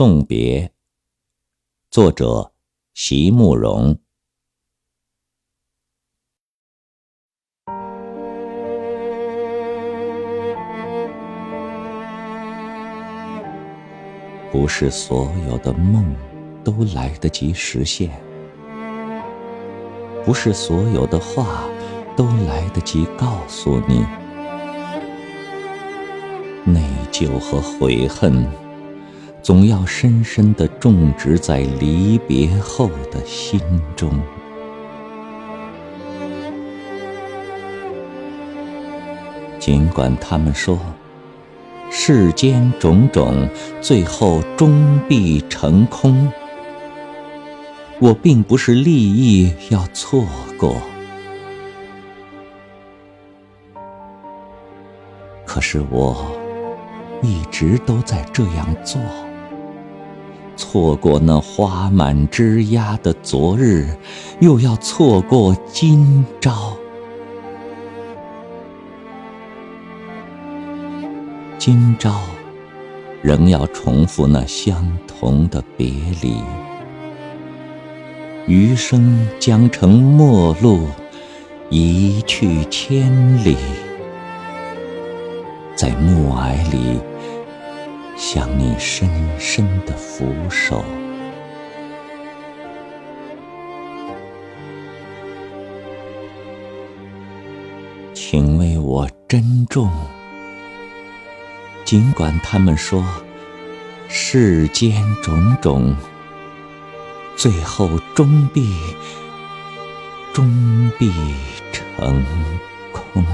送别，作者席慕容。不是所有的梦都来得及实现，不是所有的话都来得及告诉你。内疚和悔恨，总要深深地种植在离别后的心中。尽管他们说，世间种种最后终必成空，我并不是立意要错过。可是我。一直都在这样做，错过那花满枝桠的昨日，又要错过今朝。今朝仍要重复那相同的别离，余生将成陌路，一去千里。在暮霭里，向你深深的俯首，请为我珍重。尽管他们说世间种种，最后终必终必成空。